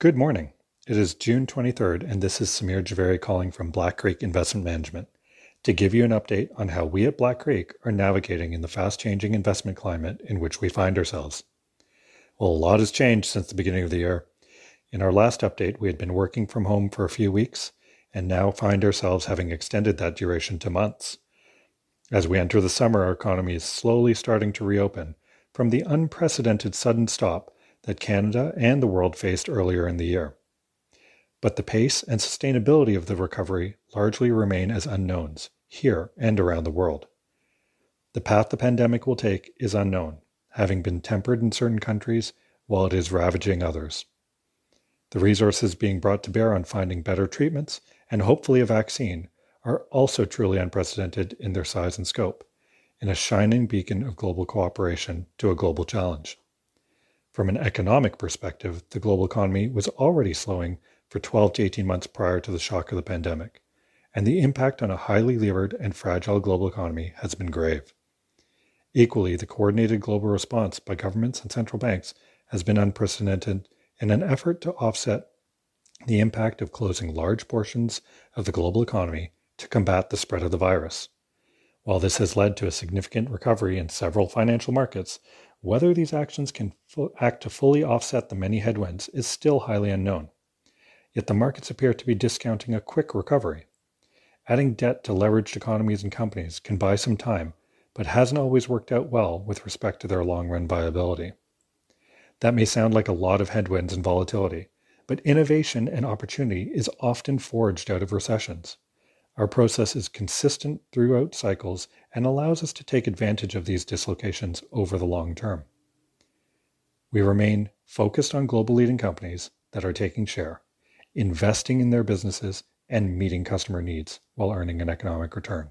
Good morning. It is June 23rd, and this is Samir Javeri calling from Black Creek Investment Management to give you an update on how we at Black Creek are navigating in the fast changing investment climate in which we find ourselves. Well, a lot has changed since the beginning of the year. In our last update, we had been working from home for a few weeks and now find ourselves having extended that duration to months. As we enter the summer, our economy is slowly starting to reopen from the unprecedented sudden stop that Canada and the world faced earlier in the year. But the pace and sustainability of the recovery largely remain as unknowns here and around the world. The path the pandemic will take is unknown, having been tempered in certain countries while it is ravaging others. The resources being brought to bear on finding better treatments and hopefully a vaccine are also truly unprecedented in their size and scope, in a shining beacon of global cooperation to a global challenge. From an economic perspective, the global economy was already slowing for 12 to 18 months prior to the shock of the pandemic, and the impact on a highly levered and fragile global economy has been grave. Equally, the coordinated global response by governments and central banks has been unprecedented in an effort to offset the impact of closing large portions of the global economy to combat the spread of the virus. While this has led to a significant recovery in several financial markets, whether these actions can act to fully offset the many headwinds is still highly unknown. Yet the markets appear to be discounting a quick recovery. Adding debt to leveraged economies and companies can buy some time, but hasn't always worked out well with respect to their long run viability. That may sound like a lot of headwinds and volatility, but innovation and opportunity is often forged out of recessions. Our process is consistent throughout cycles and allows us to take advantage of these dislocations over the long term. We remain focused on global leading companies that are taking share, investing in their businesses, and meeting customer needs while earning an economic return.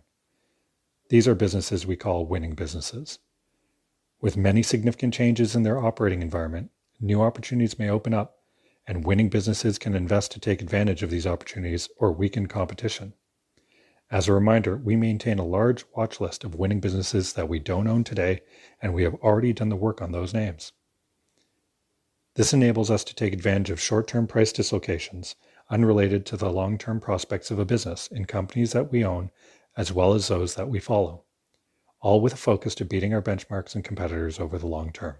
These are businesses we call winning businesses. With many significant changes in their operating environment, new opportunities may open up, and winning businesses can invest to take advantage of these opportunities or weaken competition. As a reminder, we maintain a large watch list of winning businesses that we don't own today, and we have already done the work on those names. This enables us to take advantage of short term price dislocations unrelated to the long term prospects of a business in companies that we own as well as those that we follow, all with a focus to beating our benchmarks and competitors over the long term.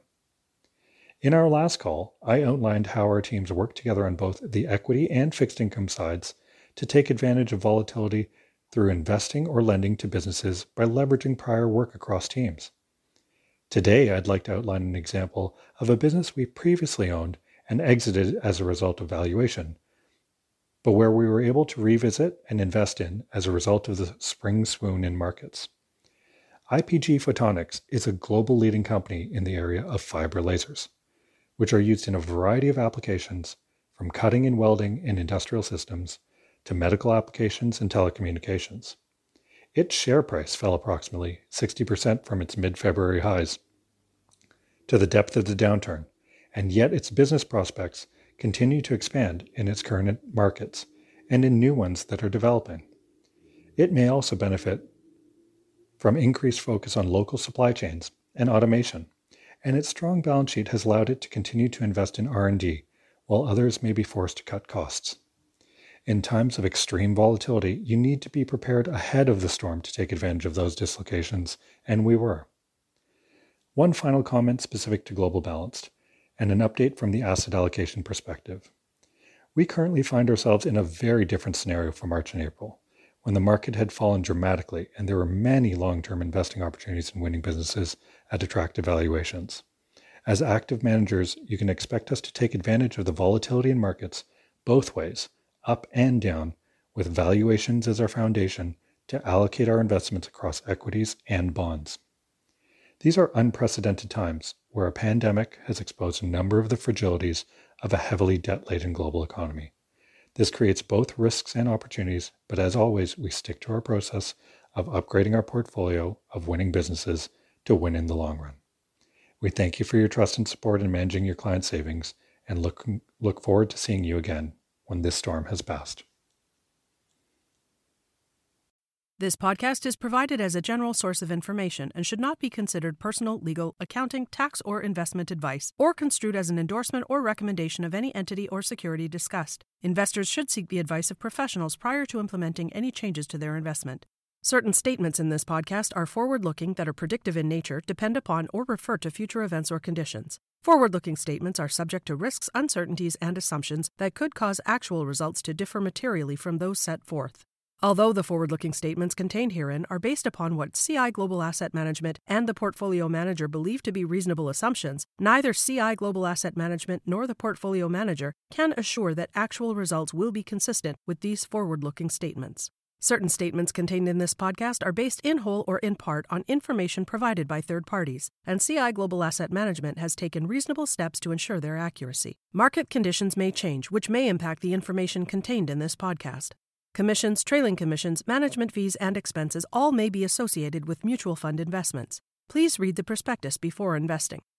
In our last call, I outlined how our teams work together on both the equity and fixed income sides to take advantage of volatility through investing or lending to businesses by leveraging prior work across teams. Today, I'd like to outline an example of a business we previously owned and exited as a result of valuation, but where we were able to revisit and invest in as a result of the spring swoon in markets. IPG Photonics is a global leading company in the area of fiber lasers, which are used in a variety of applications from cutting and welding in industrial systems to medical applications and telecommunications. Its share price fell approximately 60% from its mid February highs to the depth of the downturn, and yet its business prospects continue to expand in its current markets and in new ones that are developing. It may also benefit from increased focus on local supply chains and automation, and its strong balance sheet has allowed it to continue to invest in R&D while others may be forced to cut costs. In times of extreme volatility, you need to be prepared ahead of the storm to take advantage of those dislocations, and we were. One final comment specific to Global Balanced, and an update from the asset allocation perspective. We currently find ourselves in a very different scenario for March and April, when the market had fallen dramatically and there were many long term investing opportunities in winning businesses at attractive valuations. As active managers, you can expect us to take advantage of the volatility in markets both ways up and down, with valuations as our foundation to allocate our investments across equities and bonds. These are unprecedented times where a pandemic has exposed a number of the fragilities of a heavily debt laden global economy. This creates both risks and opportunities, but as always, we stick to our process of upgrading our portfolio of winning businesses to win in the long run. We thank you for your trust and support in managing your client savings and look, look forward to seeing you again when this storm has passed. This podcast is provided as a general source of information and should not be considered personal, legal, accounting, tax, or investment advice, or construed as an endorsement or recommendation of any entity or security discussed. Investors should seek the advice of professionals prior to implementing any changes to their investment. Certain statements in this podcast are forward looking that are predictive in nature, depend upon, or refer to future events or conditions. Forward looking statements are subject to risks, uncertainties, and assumptions that could cause actual results to differ materially from those set forth. Although the forward looking statements contained herein are based upon what CI Global Asset Management and the portfolio manager believe to be reasonable assumptions, neither CI Global Asset Management nor the portfolio manager can assure that actual results will be consistent with these forward looking statements. Certain statements contained in this podcast are based in whole or in part on information provided by third parties, and CI Global Asset Management has taken reasonable steps to ensure their accuracy. Market conditions may change, which may impact the information contained in this podcast. Commissions, trailing commissions, management fees, and expenses all may be associated with mutual fund investments. Please read the prospectus before investing.